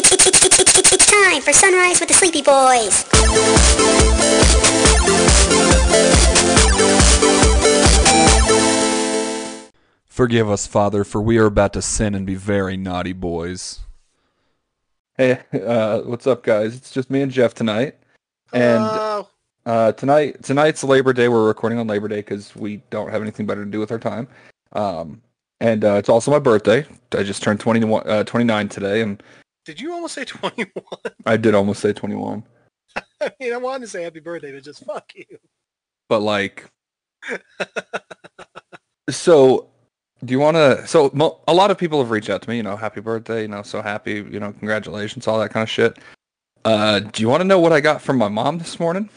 It's time for Sunrise with the Sleepy Boys. Forgive us, Father, for we are about to sin and be very naughty boys. Hey, uh, what's up, guys? It's just me and Jeff tonight. And Hello. uh, tonight, tonight's Labor Day. We're recording on Labor Day because we don't have anything better to do with our time. Um, and uh, it's also my birthday. I just turned 21, uh, 29 today, and did you almost say 21? I did almost say 21. I mean, I wanted to say happy birthday, but just fuck you. But like, so do you want to? So mo- a lot of people have reached out to me. You know, happy birthday. You know, so happy. You know, congratulations, all that kind of shit. Uh, do you want to know what I got from my mom this morning?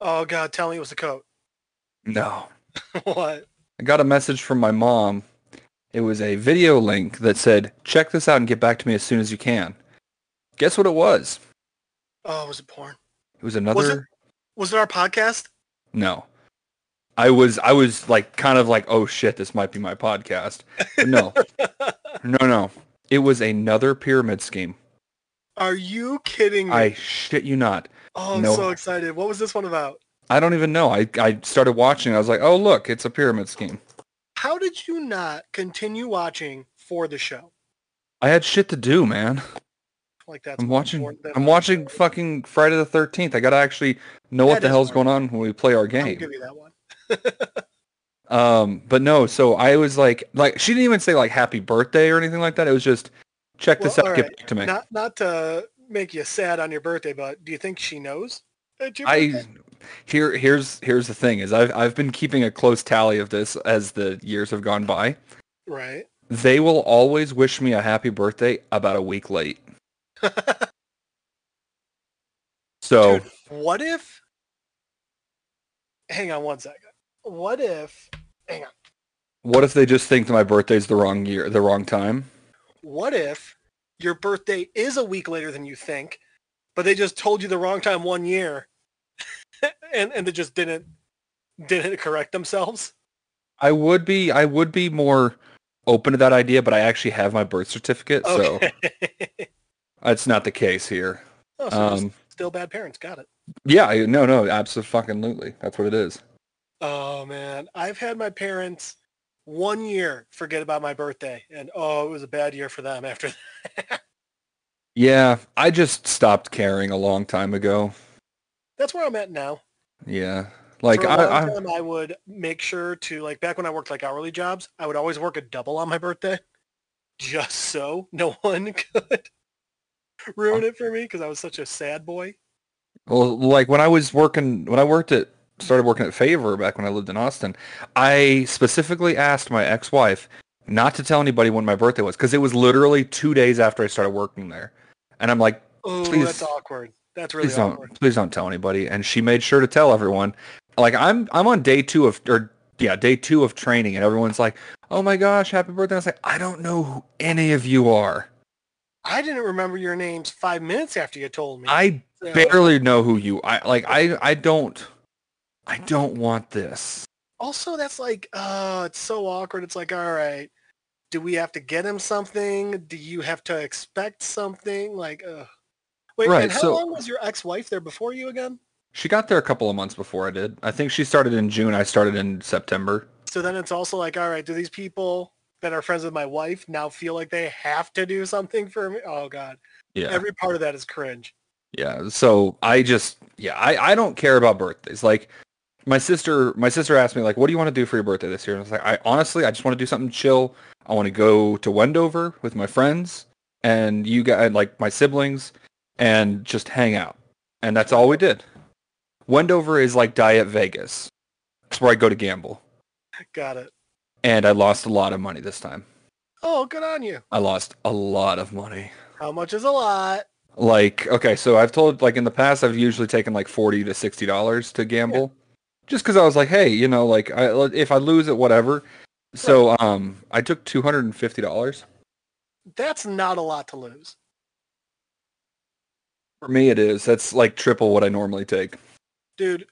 Oh god, tell me it was a coat. No. what? I got a message from my mom. It was a video link that said, "Check this out and get back to me as soon as you can." Guess what it was? Oh, was it porn? It was another. Was it our podcast? No. I was I was like kind of like, oh shit, this might be my podcast. But no. no, no. It was another pyramid scheme. Are you kidding me? I shit you not. oh, I'm no. so excited. What was this one about? I don't even know. I, I started watching. I was like, oh look, it's a pyramid scheme. How did you not continue watching for the show? I had shit to do, man. Like that's I'm watching. I'm watching fucking Friday the Thirteenth. I gotta actually know what the hell's hard. going on when we play our I'll game. give you that one. Um, but no. So I was like, like she didn't even say like happy birthday or anything like that. It was just check this out. all Get back to me. Not not to make you sad on your birthday, but do you think she knows? I? Here here's here's the thing is I've I've been keeping a close tally of this as the years have gone by. right. They will always wish me a happy birthday about a week late. So Dude, what if? Hang on one second. What if? Hang on. what if they just think that my birthday's the wrong year, the wrong time? What if your birthday is a week later than you think, but they just told you the wrong time one year, and and they just didn't didn't correct themselves? I would be I would be more open to that idea, but I actually have my birth certificate, so Okay. that's not the case here. oh, so Um, still bad parents. Got it. yeah, no, no, absolutely, that's what it is. Oh man, I've had my parents one year forget about my birthday, and oh, it was a bad year for them after that. Yeah, I just stopped caring a long time ago. That's where I'm at now. Yeah, like for a I, long I time, I would make sure to like back when I worked like hourly jobs, I would always work a double on my birthday, just so no one could ruin it for me because I was such a sad boy. Well, like when I was working, when I worked at, started working at Favor back when I lived in Austin, I specifically asked my ex-wife not to tell anybody when my birthday was because it was literally two days after I started working there, and I'm like, Oh, Please- that's awkward. That's really please don't, awkward. please don't tell anybody. And she made sure to tell everyone. Like I'm, I'm on day two of, or yeah, day two of training, and everyone's like, oh my gosh, happy birthday! I was like, I don't know who any of you are. I didn't remember your names five minutes after you told me. I So- barely know who you. I like. I, I don't. I don't want this. also that's like uh it's so awkward it's like all right do we have to get him something do you have to expect something like uh wait Right, how so- long was your ex-wife there before you again She got there a couple of months before I did. I think she started in June. I started in September. so then it's also like all right do these people that are friends with my wife now feel like they have to do something for me oh god Yeah. every part of that is cringe yeah. So I just yeah, I, I don't care about birthdays. Like my sister my sister asked me like, what do you want to do for your birthday this year? And I was like, I honestly I just want to do something chill. I want to go to Wendover with my friends and you guys like my siblings and just hang out. And that's all we did. Wendover is like Diet Vegas. That's where I go to gamble. got it And I lost a lot of money this time. oh good on you I lost a lot of money. how much is a lot Like, okay, so I've told, like, in the past, I've usually taken, like, 40 to $60 to gamble. Just because I was like, hey, you know, like, I, if I lose it, whatever. So, um, I took $250. that's not a lot to lose For me, it is. That's, like, triple what I normally take. dude,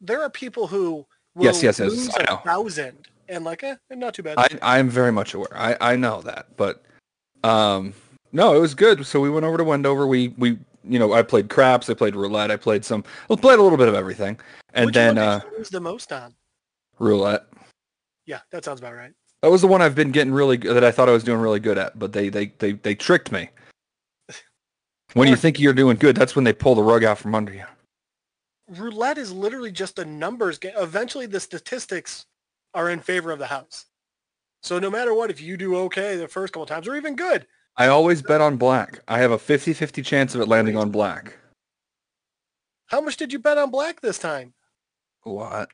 there are people who will Yes, yes, yes, lose I a know. thousand and like, eh, not too bad. I, I'm very much aware. I, I know that. But, um, No, it was good. So we went over to Wendover. We we you know I played craps. I played roulette. I played some. I played a little bit of everything. And Which then uh, lose the most on? roulette. Yeah, that sounds about right. That was the one I've been getting really good that I thought I was doing really good at, but they they they, they tricked me. When you think you're doing good, that's when they pull the rug out from under you. Roulette is literally just a numbers game. Eventually, the statistics are in favor of the house. So no matter what, if you do okay the first couple times, or even good, I always bet on black. I have a 50-50 chance of it landing on black. how much did you bet on black this time? What?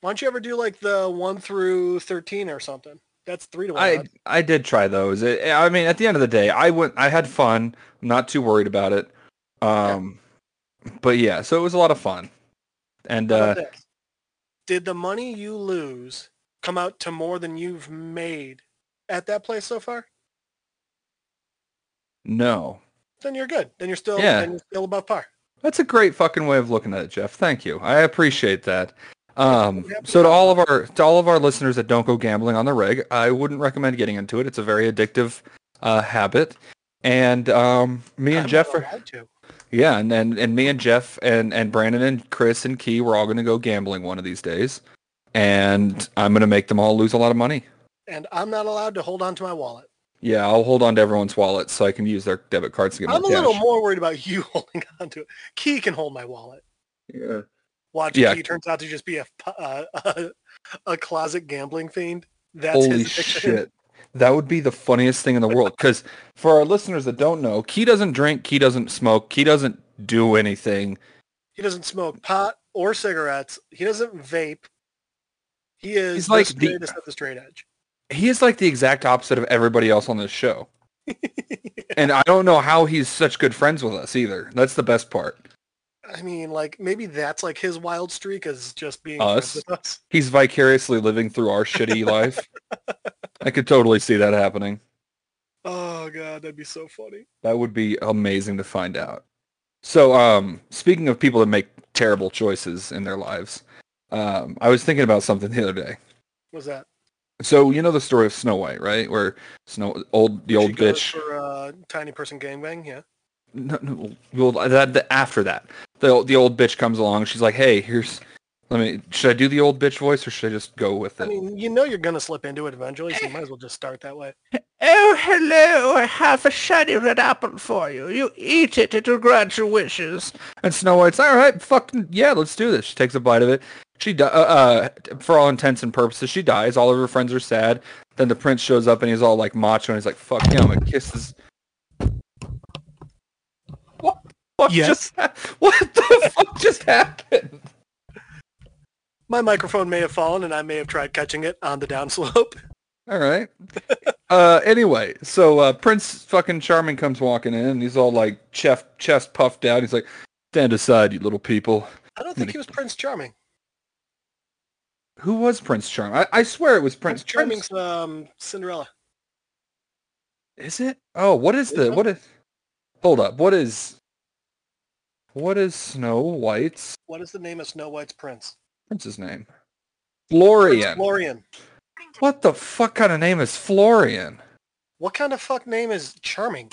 Why don't you ever do like the one through thirteen or something? That's three to one. I odds. I did try those. It, I mean, at the end of the day, I went. I had fun. I'm not too worried about it. Um, but yeah, so it was a lot of fun. And uh. Did the money you lose come out to more than you've made at that place so far? no, Then you're good. Then you're still Yeah. then you're still above par. that's a great fucking way of looking at it, Jeff. Thank you. I appreciate that. Um, so to all of our to all of our listeners that don't go gambling on the rig, I wouldn't recommend getting into it. It's a very addictive uh, habit. And um, me and I'm Jeff are. Yeah, and, and and me and Jeff and and Brandon and Chris and Key, we're all going to go gambling one of these days, and I'm going to make them all lose a lot of money. And I'm not allowed to hold on to my wallet. Yeah, I'll hold on to everyone's wallet so I can use their debit cards to get I'm a more little more worried about you holding on to it. Key can hold my wallet. Yeah. Watch Yeah. Key turns out to just be a uh, a, a closet gambling fiend. That's Holy his shit. That would be the funniest thing in the world. Because for our listeners that don't know, Key doesn't drink, Key doesn't smoke, Key doesn't do anything. He doesn't smoke pot or cigarettes. He doesn't vape. He is He's the like the- straightest at the straight edge. He is like the exact opposite of everybody else on this show. and I don't know how he's such good friends with us either. That's the best part. I mean, like maybe that's like his wild streak is just being Us? with us. He's vicariously living through our shitty life. I could totally see that happening. Oh god, that'd be so funny. That would be amazing to find out. So, um, speaking of people that make terrible choices in their lives, um, I was thinking about something the other day. What was that? So, you know the story of Snow White, right? Where Snow, old, the old She goes bitch. for uh, tiny person gangbang. Yeah. No, no, well, that, the, after that, the old- the old bitch comes along. She's like, "Hey, here's, let me. Should I do the old bitch voice or should I just go with it?" I mean, you know you're gonna slip into it eventually, so you might as well just start that way. Oh, hello, I have a shiny red apple for you. You eat it, it'll grant your wishes. And Snow White's all right, fucking yeah, let's do this. She takes a bite of it. She, di- uh, uh, for all intents and purposes, she dies. All of her friends are sad. Then the prince shows up and he's all like macho and he's like, "Fuck yeah, I'm gonna kiss this." What? What Yes. just? ha- What the fuck just happened? My microphone may have fallen, and I may have tried catching it on the downslope. All right. Uh, anyway, so uh, Prince fucking Charming comes walking in and he's all like chest chest puffed out. He's like, "Stand aside, you little people." I don't think he was Prince Charming. Who was Prince Charming? I, I swear it was Prince Prince Charming. Charming's um, Cinderella. Is it? Oh, what is the it? what is? Hold up. What is? What is Snow White's What is the name of Snow White's prince? prince's name? Florian. Florian. What the fuck kind of name is Florian? What kind of fuck name is Charming?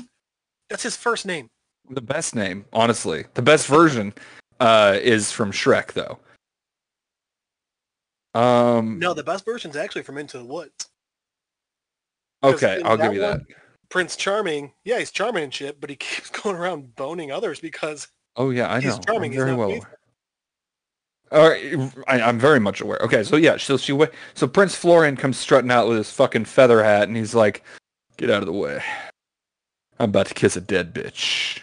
That's his first name. The best name, honestly. The best version uh, is from Shrek, though. Um. No, the best version is actually from Into the Woods. Okay, I'll give you that. Prince Charming, yeah, he's charming and shit, but he keeps going around boning others because Oh yeah, I know. he's charming. I'm very well. faithful. All right, I, I'm very much aware. Okay, so yeah, so she so Prince Florian comes strutting out with his fucking feather hat, and he's like, "Get out of the way! I'm about to kiss a dead bitch."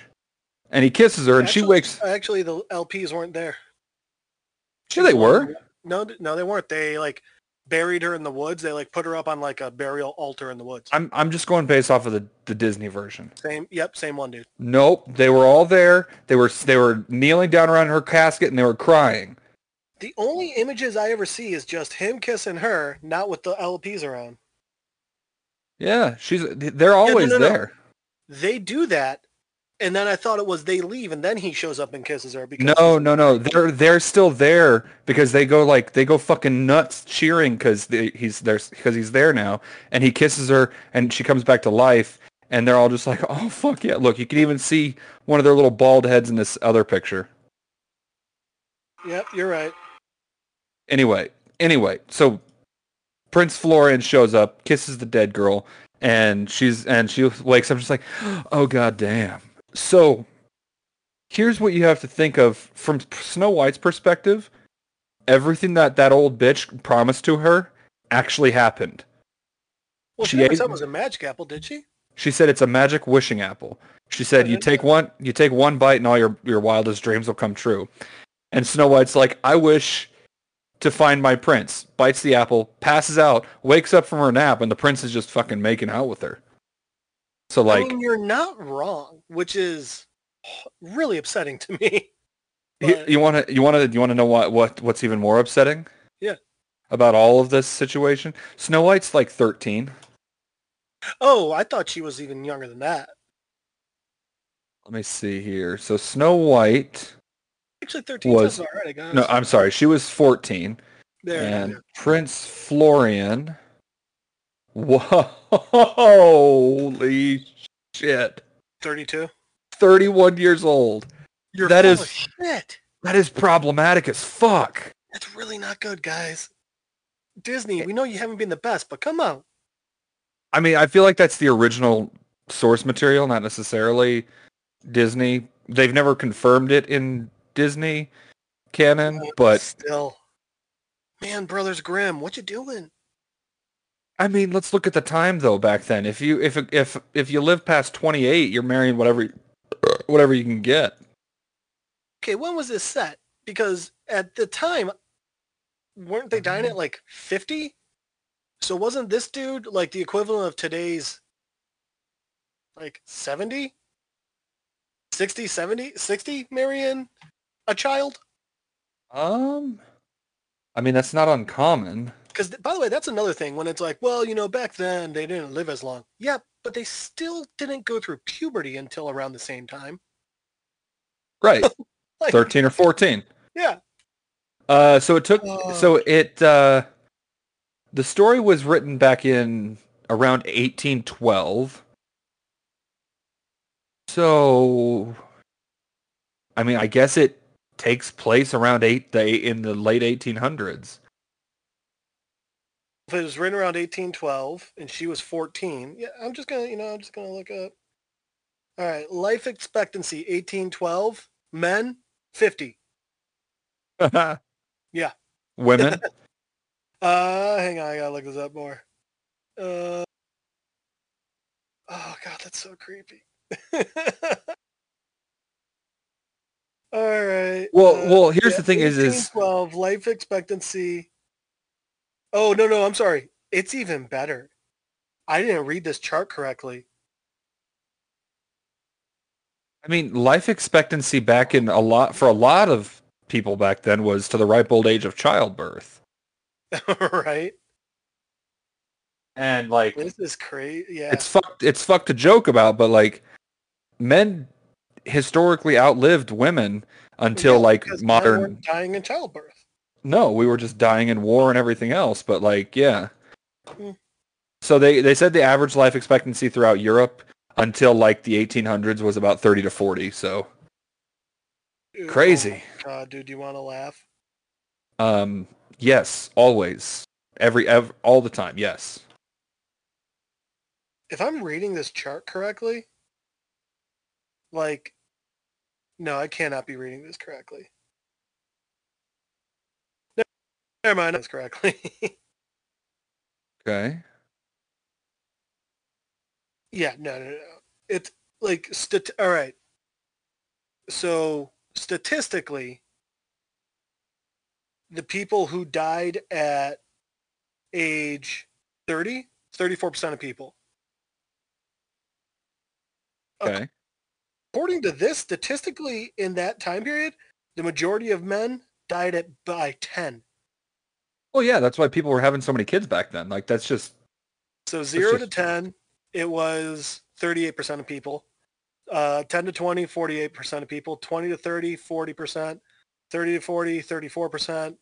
And he kisses her, and she Actually- wakes. Actually, the LPs weren't there. Sure, they were. No, no, they weren't. They like buried her in the woods. They like put her up on like a burial altar in the woods. I'm I'm just going based off of the the Disney version. Same. Yep, same one, dude. Nope, they were all there. They were they were kneeling down around her casket, and they were crying. The only images I ever see is just him kissing her, not with the LPs around. Yeah, she's they're always no, no. there. They do that, and then I thought it was they leave, and then he shows up and kisses her. Because No, no, no. They're they're still there because they go like they go fucking nuts cheering because he's there because he's there now, and he kisses her, and she comes back to life, and they're all just like, "Oh fuck yeah!" Look, you can even see one of their little bald heads in this other picture. Yep, you're right. Anyway, anyway, so Prince Florian shows up, kisses the dead girl, and she's and she wakes up just like, "Oh god damn." So here's what you have to think of from Snow White's perspective. Everything that that old bitch promised to her actually happened. Well, she She never ate- said it was a magic apple, did she? She said it's a magic wishing apple. She said you take one you take one bite and all your your wildest dreams will come true. And Snow White's like, I wish to find my prince. Bites the apple, passes out, wakes up from her nap, and the prince is just fucking making out with her. So like I mean, you're not wrong, which is really upsetting to me. you- but- you want to you want to you want to know what what what's even more upsetting? Yeah. About all of this situation, Snow White's like 13. Oh, I thought she was even younger than that. Let me see here. So Snow White. Actually, 13 Was- all right, I guess. No, I'm sorry. She was 14. there. and there. Prince Florian. Whoa, holy shit! 32. 31 years old. You're That is- shit. That is problematic as fuck. That's really not good, guys. Disney, eh we know you haven't been the best, but come on. I mean, I feel like that's the original source material, not necessarily Disney. They've never confirmed it in Disney canon, but still, man, Brothers Grimm, what you doing? I mean, let's look at the time though. Back then, if you if if if you live past 28, you're marrying whatever whatever you can get. Okay, when was this set? Because at the time, weren't they dying at like 50? So wasn't this dude like the equivalent of today's like 70? 60, 70, 60 marrying a child? Um, I mean, that's not uncommon. Because, by the way, that's another thing when it's like, well, you know, back then they didn't live as long. Yeah, but they still didn't go through puberty until around the same time. Right. Like, 13 or 14. yeah. Uh, so it took, Oh. so it, uh, the story was written back in around 1812. So, I mean, I guess it takes place around eight, the, eight in the late 1800s. If it was written around 1812 and she was 14, yeah, I'm just gonna, you know, I'm just gonna look up. All right, life expectancy 1812, men 50. Yeah. Women? Uh, hang on, I gotta look this up more. Uh, oh god, that's so creepy. All right. Well- uh, well, here's the thing is- is- 1812 life expectancy. Oh no, no, I'm sorry. It's even better. I didn't read this chart correctly. I mean, life expectancy back in a lot, for a lot of people back then was to the ripe old age of childbirth. right? And like, This is crazy. Yeah. it's fucked it's fucked to joke about but like men historically outlived women until Yeah, like modern dying in childbirth. No we were just dying in war and everything else but like yeah Hmm. so they they said the average life expectancy throughout europe until like the 1800s was about 30 to 40 so Dude, oh Crazy. my God, dude, do you want to laugh? um yes always every ev- all the time yes if I'm reading this chart correctly, like, no, I cannot be reading this correctly. No, never mind, that's correctly. okay yeah, no, no, no. It's like, stat- all right. So statistically, the people who died at age 30, 34% of people. Okay. okay according to this, statistically in that time period, the majority of men died at by 10. Well yeah that's why people were having so many kids back then like that's just So 0 to 10, it was 38% of people. Uh, 10 to 20, 48% of people. 20 to 30, 40%. 30 to 40, 34%.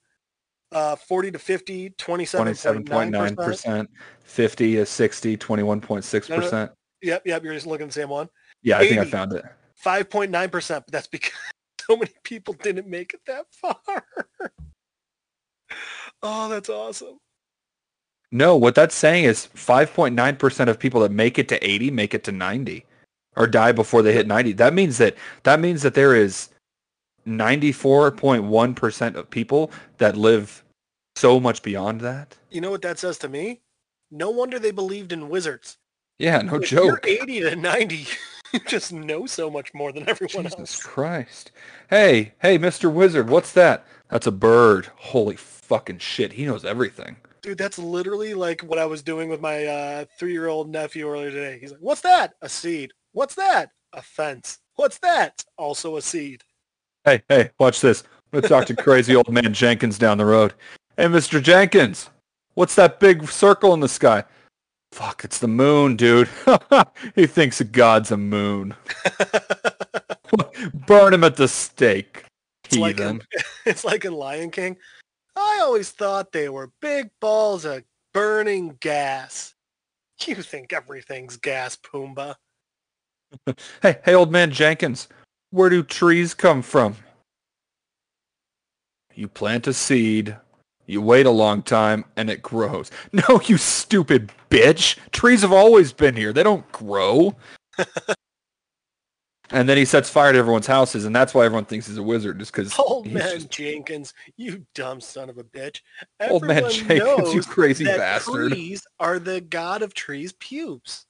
Uh, 40 to 50, 27.9%. 27.9%, 50 is 60, 21.6%. Yep, yep. You're just looking at the same one. Yeah, I think I found it. Five point nine percent, but that's because so many people didn't make it that far. Oh, that's awesome. No, what that's saying is 5.9% of people that make it to 80 make it to 90 or die before they hit 90. That means that that means that there is 94.1% of people that live so much beyond that. You know what that says to me? No wonder they believed in wizards. Yeah, no if joke. You're 80 to 90. You just know so much more than everyone Jesus else. Christ. Hey, hey, Mr. Wizard, what's that? That's a bird. Holy fucking shit. He knows everything. Dude, that's literally like what I was doing with my uh, three-year-old nephew earlier today. He's like, what's that? A seed. What's that? A fence. What's that? Also a seed. Hey, hey, watch this. I'm going to talk to crazy old man Jenkins down the road. Hey, Mr. Jenkins, what's that big circle in the sky? Fuck, it's the moon, dude. he thinks God's a moon. Burn him at the stake, It's like, in, it's like in Lion King. I always thought they were big balls of burning gas. You think everything's gas, Pumbaa. Hey, hey, old man Jenkins, where do trees come from? You plant a seed, you wait a long time, and it grows. No, you stupid bitch. Trees have always been here. They don't grow. and then he sets fire to everyone's houses, and that's why everyone thinks he's a wizard, just because Old man just Jenkins, you dumb son of a bitch. old man Everyone Jenkins, you crazy that bastard. trees are the god of trees' pubes.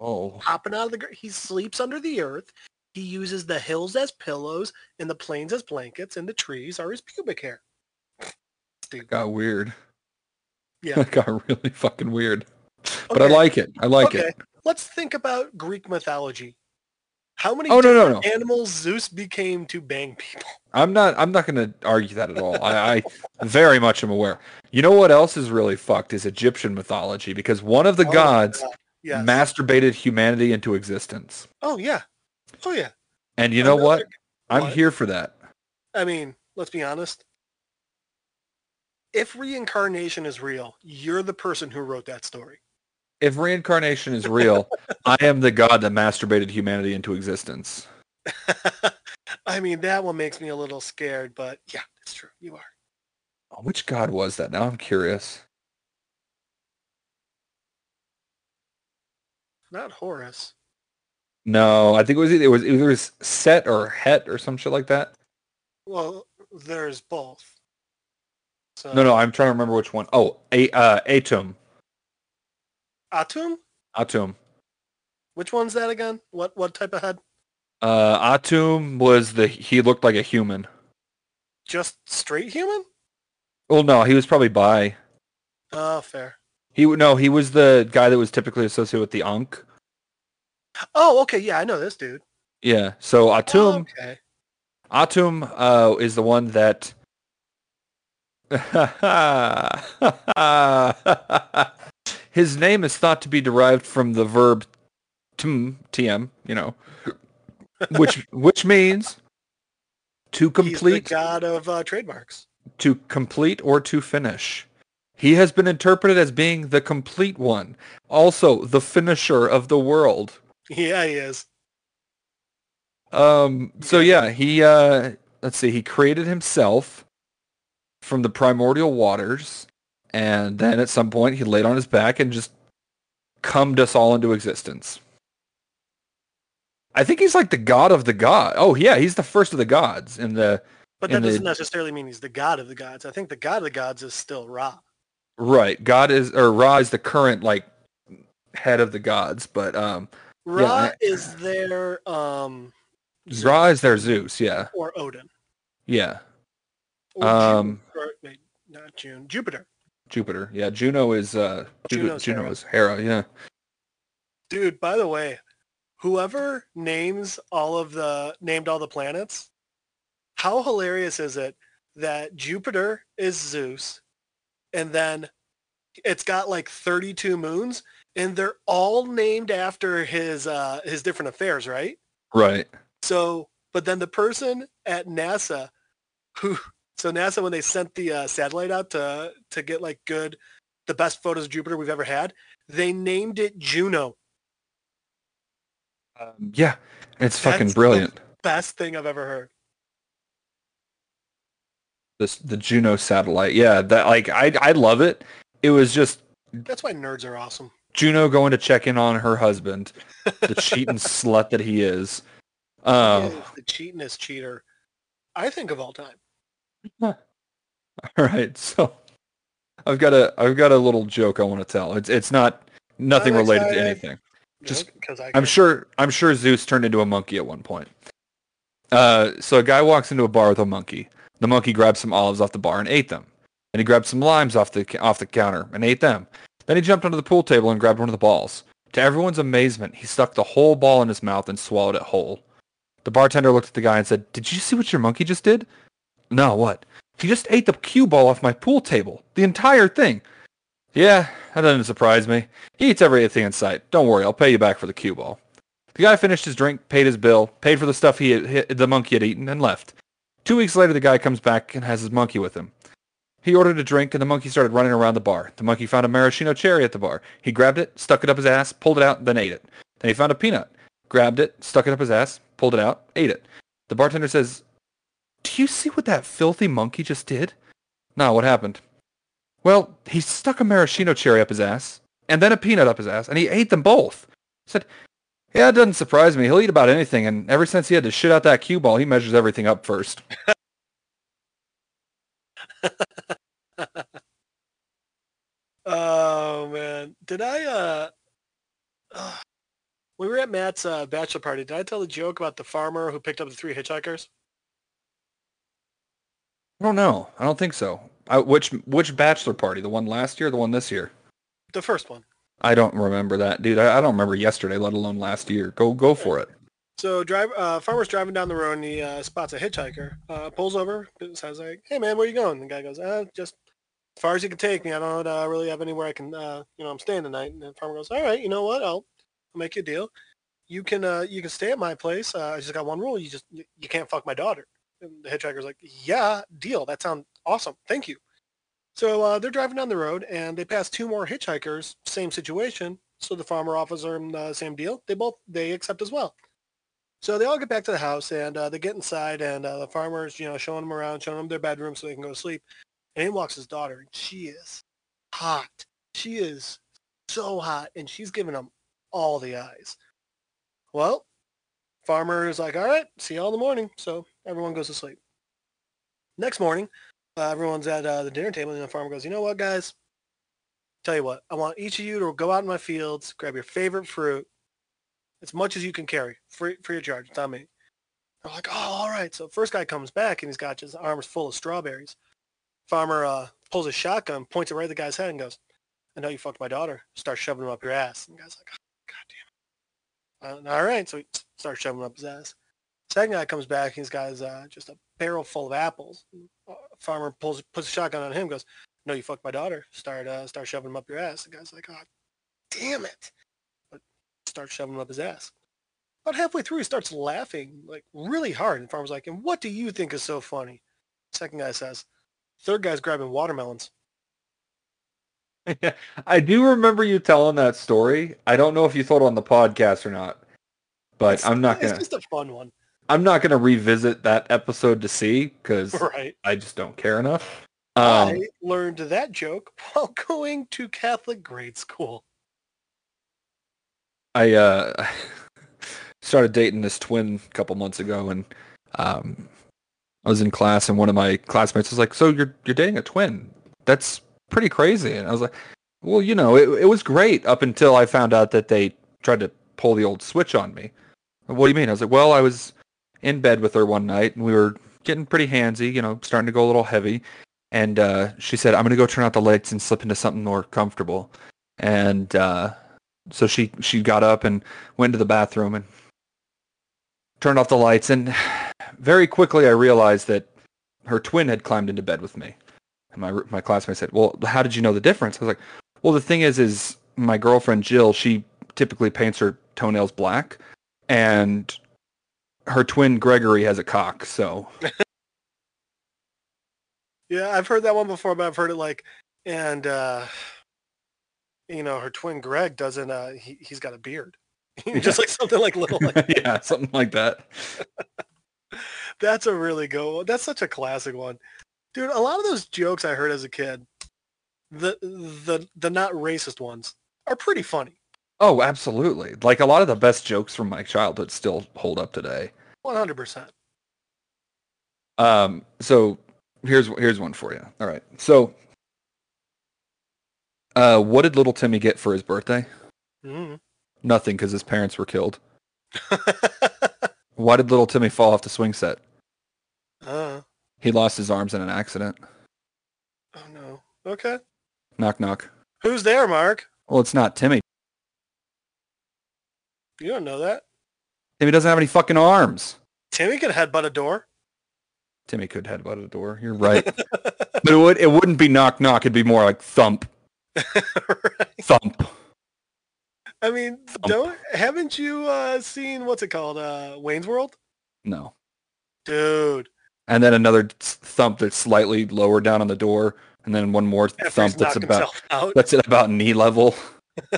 Oh, Popping out of the gr- he sleeps under the earth. He uses the hills as pillows and the plains as blankets, and the trees are his pubic hair. Stupid. got weird. Yeah. It got really fucking weird. But I like it. I like okay. it. Let's think about Greek mythology. How many Oh, no, no, different animals Zeus became to bang people? I'm not. I'm not going to argue that at all. I, I very much am aware. You know what else is really fucked is Egyptian mythology because one of the Oh, gods. Yes. masturbated humanity into existence. oh yeah. Oh yeah. And you know what? I'm what? here for that. I mean, let's be honest. If reincarnation is real, you're the person who wrote that story. If reincarnation is real, I am the god that masturbated humanity into existence. I mean, that one makes me a little scared, but yeah, it's true. You are. Oh, Which god was that? Now I'm curious. Not Horus. No, I think it was either, it was either was Set or Het or some shit like that. Well, there's both. So, No, no, I'm trying to remember which one. Oh, a uh, Atum. Atum? Atum. Which one's that again? What what type of head? Uh, Atum was the he looked like a human. Just straight human? Well, no, he was probably bi. Oh, fair. He no, he was the guy that was typically associated with the Ankh. Oh, okay. Yeah, I know this dude. Yeah. So Oh, Atum, okay. Atum, uh, is the one that. His name is thought to be derived from the verb tm, tm, you know, which which means to complete. He's the god of uh, trademarks. to complete or to finish. He has been interpreted as being the complete one, also the finisher of the world. Yeah, he is. Um, so yeah, he, uh, let's see, he created himself from the primordial waters, and then at some point he laid on his back and just cummed us all into existence. I think he's like the god of the god. Oh yeah, he's the first of the gods in the, But that doesn't necessarily mean he's the god of the gods. I think the god of the gods is still Ra. right, God is, or Ra is the current, like, head of the gods, but, um, Ra I- is their um Ra is their Zeus, yeah, or Odin. yeah. Or Um, June, or, wait, not June. Jupiter. Jupiter, yeah. Juno is, uh, Juno Hera. is Hera, yeah. Dude, by the way, whoever names all of the named all the planets, how hilarious is it that Jupiter is Zeus and then it's got like 32 moons and they're all named after his uh his different affairs, right? Right. So, but then the person at NASA who so NASA when they sent the uh, satellite out to to get like good the best photos of Jupiter we've ever had, they named it Juno. Um, yeah, it's fucking brilliant. Best thing I've ever heard. This the Juno satellite. Yeah, that like I I love it. It was just That's why nerds are awesome. Juno going to check in on her husband, the cheating slut that he is. Um, He is the cheatingest cheater I think of all time. all right, so I've got a I've got a little joke I want to tell. It's it's not nothing I'm related to anything. Just- because I'm sure I'm sure Zeus turned into a monkey at one point. Uh, so a guy walks into a bar with a monkey. The monkey grabbed some olives off the bar and ate them. And he grabbed some limes off the off the counter and ate them. Then he jumped onto the pool table and grabbed one of the balls. To everyone's amazement, he stuck the whole ball in his mouth and swallowed it whole. The bartender looked at the guy and said, "Did you see what your monkey just did?" "No, what?" "He just ate the cue ball off my pool table. The entire thing." "Yeah, that doesn't surprise me. He eats everything in sight. Don't worry, I'll pay you back for the cue ball." The guy finished his drink, paid his bill, paid for the stuff he had, he- the monkey had eaten, and left. Two weeks later, the guy comes back and has his monkey with him. He ordered a drink, and the monkey started running around the bar. The monkey found a maraschino cherry at the bar. He grabbed it, stuck it up his ass, pulled it out, then ate it. Then he found a peanut, grabbed it, stuck it up his ass, pulled it out, ate it. The bartender says, "Do you see what that filthy monkey just did?" "No, what happened?" "Well, he stuck a maraschino cherry up his ass, and then a peanut up his ass, and he ate them both." I said, yeah, it doesn't surprise me. He'll eat about anything, and ever since he had to shit out that cue ball, he measures everything up first. Oh man, did I? uh uh, We were at Matt's uh, bachelor party. Did I tell the joke about the farmer who picked up the three hitchhikers? I don't know. I don't think so. I, which which bachelor party? The one last year, or the one this year? The first one. I don't remember that, dude. I, I don't remember yesterday, let alone last year. Go go for it. So drive, uh, farmer's driving down the road and he uh, spots a hitchhiker. Uh, pulls over, says like, "Hey man, where you going?" The guy goes, uh, "Just as far as you can take me. I don't uh, really have anywhere I can, uh, you know, I'm staying tonight." And the farmer goes, "All right, you know what? I'll, I'll make you a deal. You can, uh, you can stay at my place. Uh, I just got one rule. You just, you can't fuck my daughter." And the hitchhiker's like, "Yeah, deal. That sounds awesome. Thank you." So uh, they're driving down the road and they pass two more hitchhikers. Same situation. So the farmer offers them the same deal. They both they accept as well. So they all get back to the house and uh, they get inside and uh, the farmer's, you know, showing them around, showing them their bedroom so they can go to sleep. And in walks his daughter and she is hot. She is so hot and she's giving them all the eyes. Well, farmer is like, all right, see y'all in the morning. So everyone goes to sleep. Next morning, uh, everyone's at uh, the dinner table and the farmer goes, you know what, guys? Tell you what, I want each of you to go out in my fields, grab your favorite fruit, as much as you can carry, free, free of charge. It's on me. They're like, oh, all right. So first guy comes back and he's got his arms full of strawberries. Farmer uh, pulls his shotgun, points it right at the guy's head and goes, I know you fucked my daughter. Start shoving him up your ass. And the guy's like, oh, God damn it. Uh, all right. So he starts shoving him up his ass. Second guy comes back. He's got his, uh, just a barrel full of apples. Farmer pulls puts a shotgun on him. Goes, no, you fucked my daughter. Start uh, start shoving him up your ass. The guy's like, oh, damn it. But starts shoving him up his ass. About halfway through, he starts laughing like really hard. And farmer's like, and what do you think is so funny? Second guy says, third guy's grabbing watermelons. I do remember you telling that story. I don't know if you told it on the podcast or not, but It's- I'm not gonna. It's just a fun one, I'm not gonna revisit that episode to see because right? I just don't care enough. Um, I learned that joke while going to Catholic grade school. I uh, started dating this twin a couple months ago, and um, I was in class, and one of my classmates was like, "So you're you're dating a twin? That's pretty crazy." And I was like, "Well, you know, it it was great up until I found out that they tried to pull the old switch on me." What do you mean? I was like, "Well, I was in bed with her one night, and we were getting pretty handsy, you know, starting to go a little heavy." And uh, she said, "I'm gonna go turn out the lights and slip into something more comfortable." And uh, so she she got up and went to the bathroom and turned off the lights and very quickly I realized that her twin had climbed into bed with me. And my my classmate said, "Well, how did you know the difference?" I was like, "Well, the thing is is my girlfriend Jill, she typically paints her toenails black and her twin Gregory has a cock, so Yeah, I've heard that one before, but I've heard it like, and uh, you know, her twin Greg doesn't. Uh, he he's got a beard. Just like something like little. Like, yeah, something like that. that's a really good one. That's such a classic one, dude. A lot of those jokes I heard as a kid, the the the not racist ones, are pretty funny. Oh, absolutely. Like a lot of the best jokes from my childhood still hold up today. One hundred percent. Um, so here's here's one for you. All right. So, uh, what did little Timmy get for his birthday? Mm-hmm. Nothing, because his parents were killed. Why did little Timmy fall off the swing set? uh, He lost his arms in an accident. oh no. Okay. Knock knock. Who's there, Mark? Well, it's not Timmy. You don't know that. Timmy doesn't have any fucking arms. Timmy could headbutt a door. Timmy could headbutt a door. You're right, but it would it wouldn't be knock knock. It'd be more like thump right. thump. I mean, don't haven't you uh, seen what's it called? Uh, Wayne's World, No. dude. And then another thump that's slightly lower down on the door, and then one more After thump that's about out. that's at about knee level.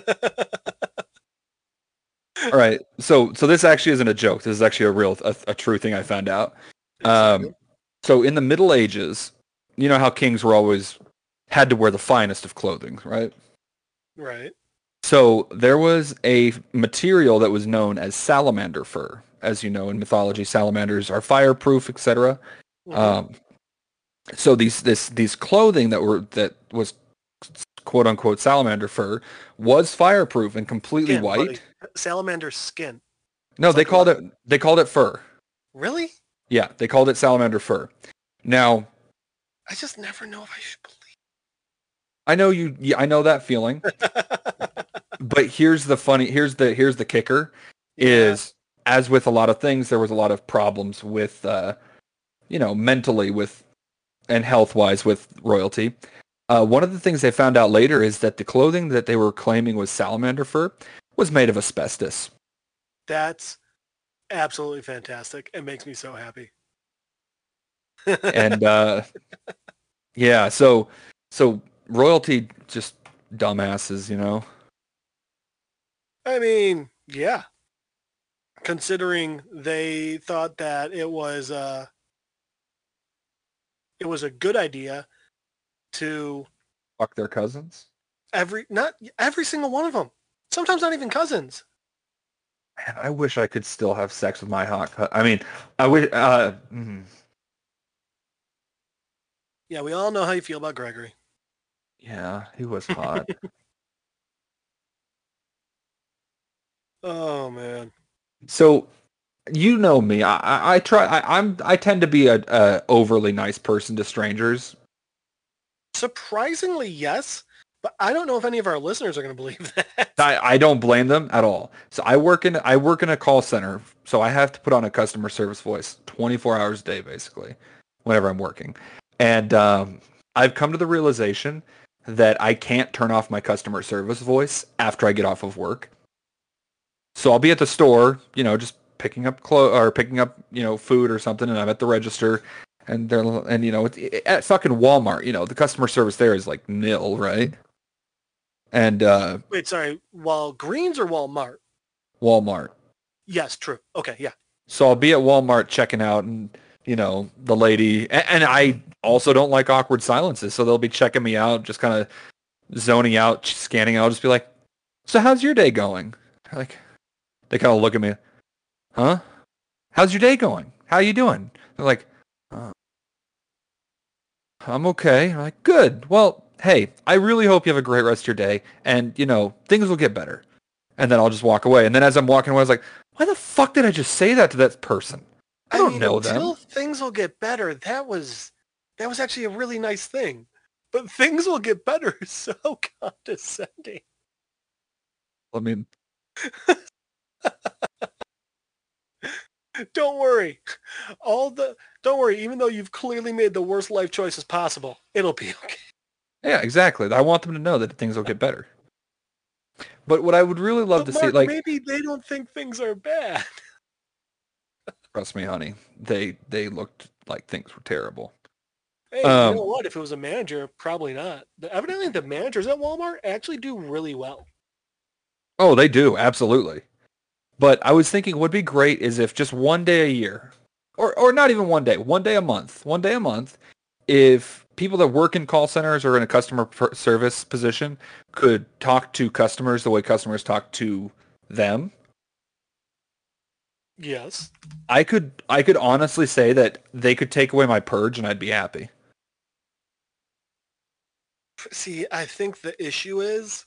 All right. So so this actually isn't a joke. This is actually a real a, a true thing I found out. Um, so in the Middle Ages, you know how kings were always had to wear the finest of clothing, right? right. So there was a material that was known as salamander fur. As you know in mythology, salamanders are fireproof, etc. Mhm. Um, so these this these clothing that were that was quote unquote salamander fur was fireproof and completely Skin, white. buddy. Salamander skin. No, they called it they called it fur. Really? Yeah, they called it salamander fur. Now I just never know if I should believe. I know you. yeah, I know that feeling. But here's the funny. Here's the here's the kicker. Is as with a lot of things, there was a lot of problems with, uh, you know, mentally with and health wise with royalty. Uh, one of the things they found out later is that the clothing that they were claiming was salamander fur was made of asbestos. That's absolutely fantastic. It makes me so happy. and uh yeah so so royalty just dumbasses you know I mean, yeah. Considering they thought that it was uh it was a good idea to fuck their cousins every not every single one of them. Sometimes not even cousins. man i wish i could still have sex with my hot i mean i wish uh mm, Yeah, we all know how you feel about Gregory. yeah he was hot Oh man. so you know me i i, I try I, i'm i tend to be a, a overly nice person to strangers Surprisingly, yes, but I don't know if any of our listeners are going to believe that. I, I don't blame them at all. So I work in I work in a call center, so I have to put on a customer service voice 24 hours a day, basically, whenever I'm working. And um, I've come to the realization that I can't turn off my customer service voice after I get off of work. So I'll be at the store, you know, just picking up clo- or picking up, you know, food or something, and I'm at the register, and they're and you know, it's, at fucking Walmart, you know, the customer service there is like nil, right? And uh, Wait, sorry. Walgreens or Walmart? Walmart. Yes, true. Okay, yeah. So I'll be at Walmart checking out and, you know, the lady, and, and I also don't like awkward silences. So they'll be checking me out, just kind of zoning out, scanning I'll just be like, so how's your day going? They're like, they kind of look at me, huh? How's your day going? How you doing? They're like, I'm okay. I'm like, good. Well, hey, I really hope you have a great rest of your day. And, you know, things will get better. And then I'll just walk away. And then as I'm walking away, I was like, why the fuck did I just say that to that person? I don't mean, know until them. things will get better. That was that was actually a really nice thing. But things will get better is so condescending. I mean, Don't worry. All the don't worry, even though you've clearly made the worst life choices possible, it'll be okay. yeah, exactly. I want them to know that things will get better. But what I would really love But to see, like, maybe they don't think things are bad. trust me, honey, they they looked like things were terrible. Hey, Um, you know what? If it was a manager, probably not. The- Evidently, the managers at Walmart actually do really well. Oh, they do absolutely. But I was thinking would be great is if just one day a year, or or not even one day, one day a month, one day a month, if people that work in call centers or in a customer per- service position could talk to customers the way customers talk to them, Yes. I could I could honestly say that they could take away my purge and I'd be happy. See, I think the issue is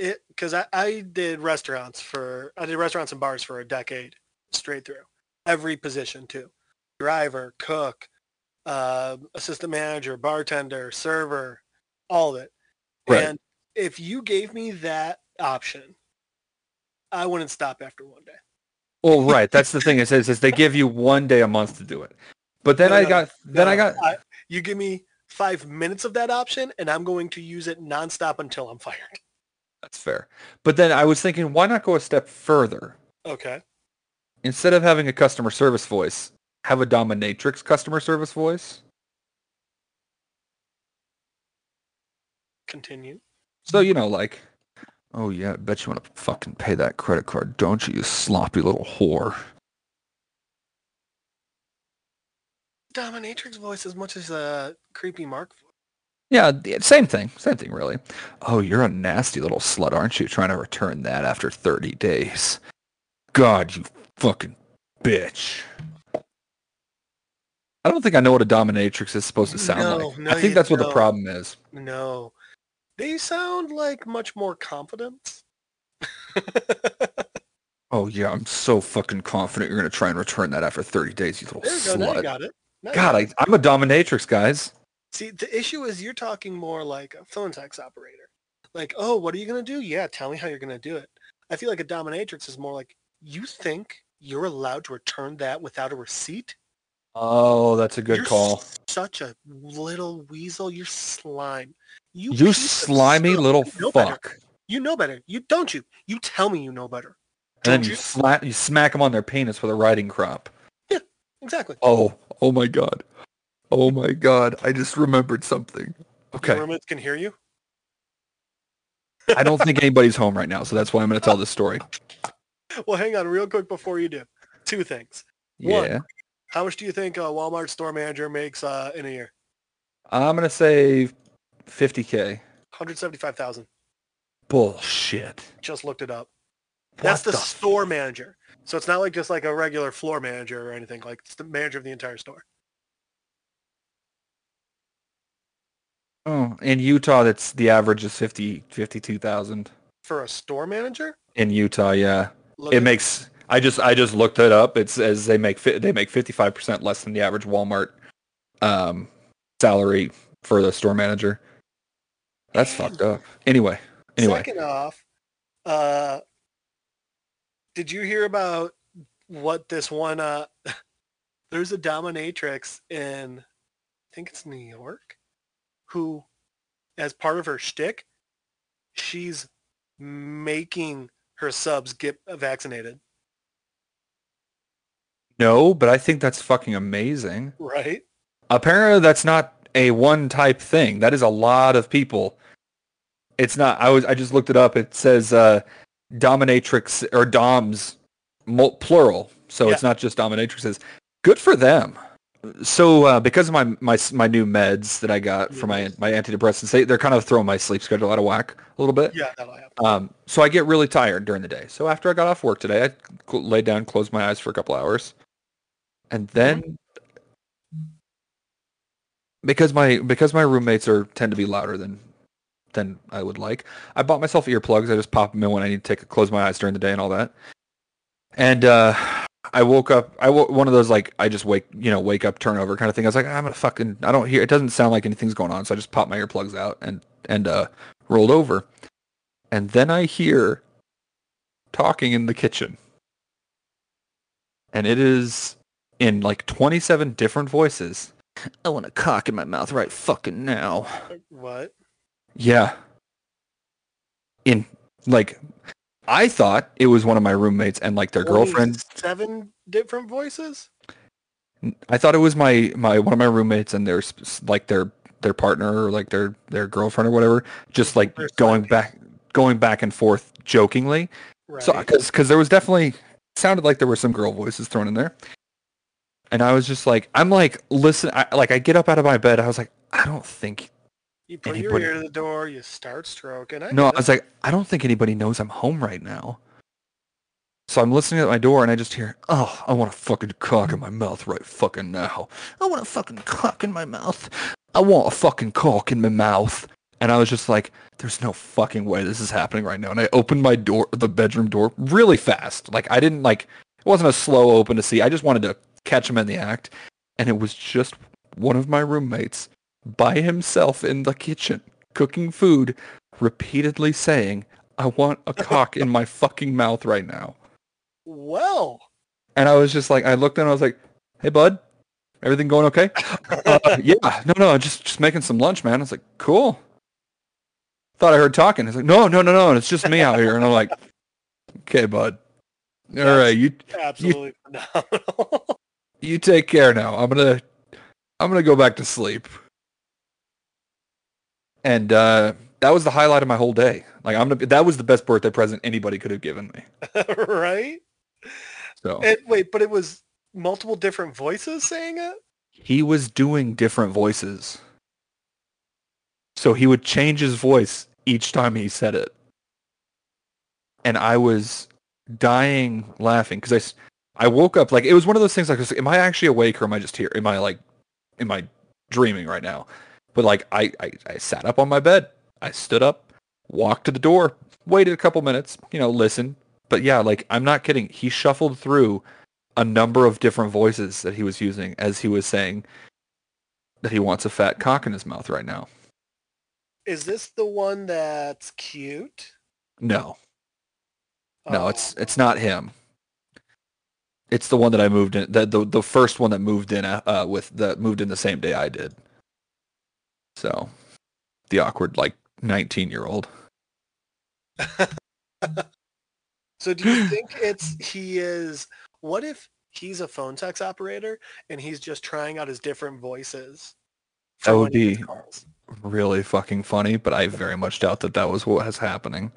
it because I, I did restaurants for I did restaurants and bars for a decade straight through. Every position too. Driver, cook, uh, assistant manager, bartender, server, all of it. Right. And if you gave me that option, I wouldn't stop after one day. Well, right. That's the thing. It says is they give you one day a month to do it. But then No, I no, got then I No, got you give me five minutes of that option and I'm going to use it nonstop until I'm fired. That's fair. But then I was thinking, why not go a step further? Okay. Instead of having a customer service voice, have a dominatrix customer service voice. Continue. So you know, like, oh yeah, I bet you want to fucking pay that credit card, don't you, you sloppy little whore? Dominatrix voice as much as a creepy Mark voice. Yeah, same thing, same thing, really. Oh, you're a nasty little slut, aren't you? Trying to return that after 30 days. God, you fucking bitch. I don't think I know what a dominatrix is supposed to sound No, like. no, I think that's what the problem is. No. They sound like much more confident. Oh yeah, I'm so fucking confident you're gonna try and return that after 30 days, you little there you go. You slut. got it. Now God, I. I'm a dominatrix, guys. See, the issue is you're talking more like a phone sex operator. Like, oh, what are you going to do? Yeah, tell me how you're going to do it. I feel like a dominatrix is more like, you think you're allowed to return that without a receipt? Oh, that's a good You're call. Such a little weasel. You're slime. You, You slimy little You know better. fuck. You know better. You don't you? You tell me you know better. And then you, you? slap, you smack them on their penis with a riding crop. Yeah, exactly. Oh, oh my god. Oh my god. I just remembered something. Okay. Your roommates can hear you. I don't think anybody's home right now, so that's why I'm going to tell this story. Well, hang on real quick before you do. Two things. One. Yeah. How much do you think a Walmart store manager makes uh, in a year? I'm going to say 50k. 175,000. Bullshit. Just looked it up. What That's the, the store manager. So it's not like just like a regular floor manager or anything. Like it's the manager of the entire store. Oh, in Utah, that's the average is 50, 52,000. For a store manager? In Utah, yeah. Look It makes, I just, I just looked it up. It says they make, they make 55% less than the average Walmart, um, salary for the store manager. That's fucked up. Anyway, anyway. Second off, uh, did you hear about what this one? Uh, there's a dominatrix in, I think it's New York, who, as part of her shtick, she's making her subs get vaccinated. No, but I think that's fucking amazing. Right? Apparently, that's not a one type thing. That is a lot of people. It's not. I was. I just looked it up. It says uh, dominatrix or doms, mul- plural. So it's not just dominatrixes. Good for them. So uh, because of my my my new meds that I got for my my antidepressants, they they're kind of throwing my sleep schedule out of whack a little bit. Yeah, that'll happen. Um, so I get really tired during the day. So after I got off work today, I cl- laid down, closed my eyes for a couple hours, and then because my because my roommates are tend to be louder than than I would like, I bought myself earplugs. I just pop them in when I need to take close my eyes during the day and all that. And uh, I woke up. I one of those like I just wake you know wake up turnover kind of thing. I was like I'm gonna fucking I don't hear. It doesn't sound like anything's going on. So I just popped my earplugs out and and uh, rolled over. And then I hear talking in the kitchen. And it is in like 27 different voices. I want a cock in my mouth right fucking now. What? Yeah. In like I thought it was one of my roommates and like their girlfriend. Seven different voices? I thought it was my my one of my roommates and their like their their partner or like their their girlfriend or whatever just like side going piece. back going back and forth jokingly Right. So, because there was definitely sounded like there were some girl voices thrown in there, and I was just like, I'm like, listen, I, like I get up out of my bed, I was like, I don't think, you put your ear to the door, you start stroking. I no, I was like, I don't think anybody knows I'm home right now. So I'm listening at my door, and I just hear, oh, I want a fucking cock in my mouth right fucking now. I want a fucking cock in my mouth. I want a fucking cock in my mouth. And I was just like, there's no fucking way this is happening right now. And I opened my door, the bedroom door, really fast. Like I didn't like, it wasn't a slow open to see. I just wanted to catch him in the act. And it was just one of my roommates by himself in the kitchen cooking food, repeatedly saying, I want a cock in my fucking mouth right now. well, And I was just like, I looked and I was like, hey, bud, everything going okay? uh, yeah, no, no, just just making some lunch, man. I was like, cool. Thought I heard talking. He's like, no, no, no, no, it's just me out here. And I'm like, okay, bud. All That's- right, you absolutely phenomenal. you take care now. I'm gonna I'm gonna go back to sleep. And uh, that was the highlight of my whole day. Like I'm gonna, that was the best birthday present anybody could have given me. right? So And wait, but it was multiple different voices saying it? he was doing different voices. So he would change his voice each time he said it. And I was dying laughing because I, I woke up like it was one of those things like, I was like, am I actually awake or am I just here? Am I like, am I dreaming right now? But like I, I, I sat up on my bed. I stood up, walked to the door, waited a couple minutes, you know, listened. But yeah, like I'm not kidding. He shuffled through a number of different voices that he was using as he was saying that he wants a fat cock in his mouth right now. Is this the one that's cute? No, no, Oh. it's it's not him. It's the one that I moved in. The the, the first one that moved in uh, uh, with that moved in the same day I did. So, the awkward like nineteen year old. So do you think it's he is what if he's a phone text operator and he's just trying out his different voices? That would when he gets be- Really fucking funny, but I very much doubt that that was what was happening.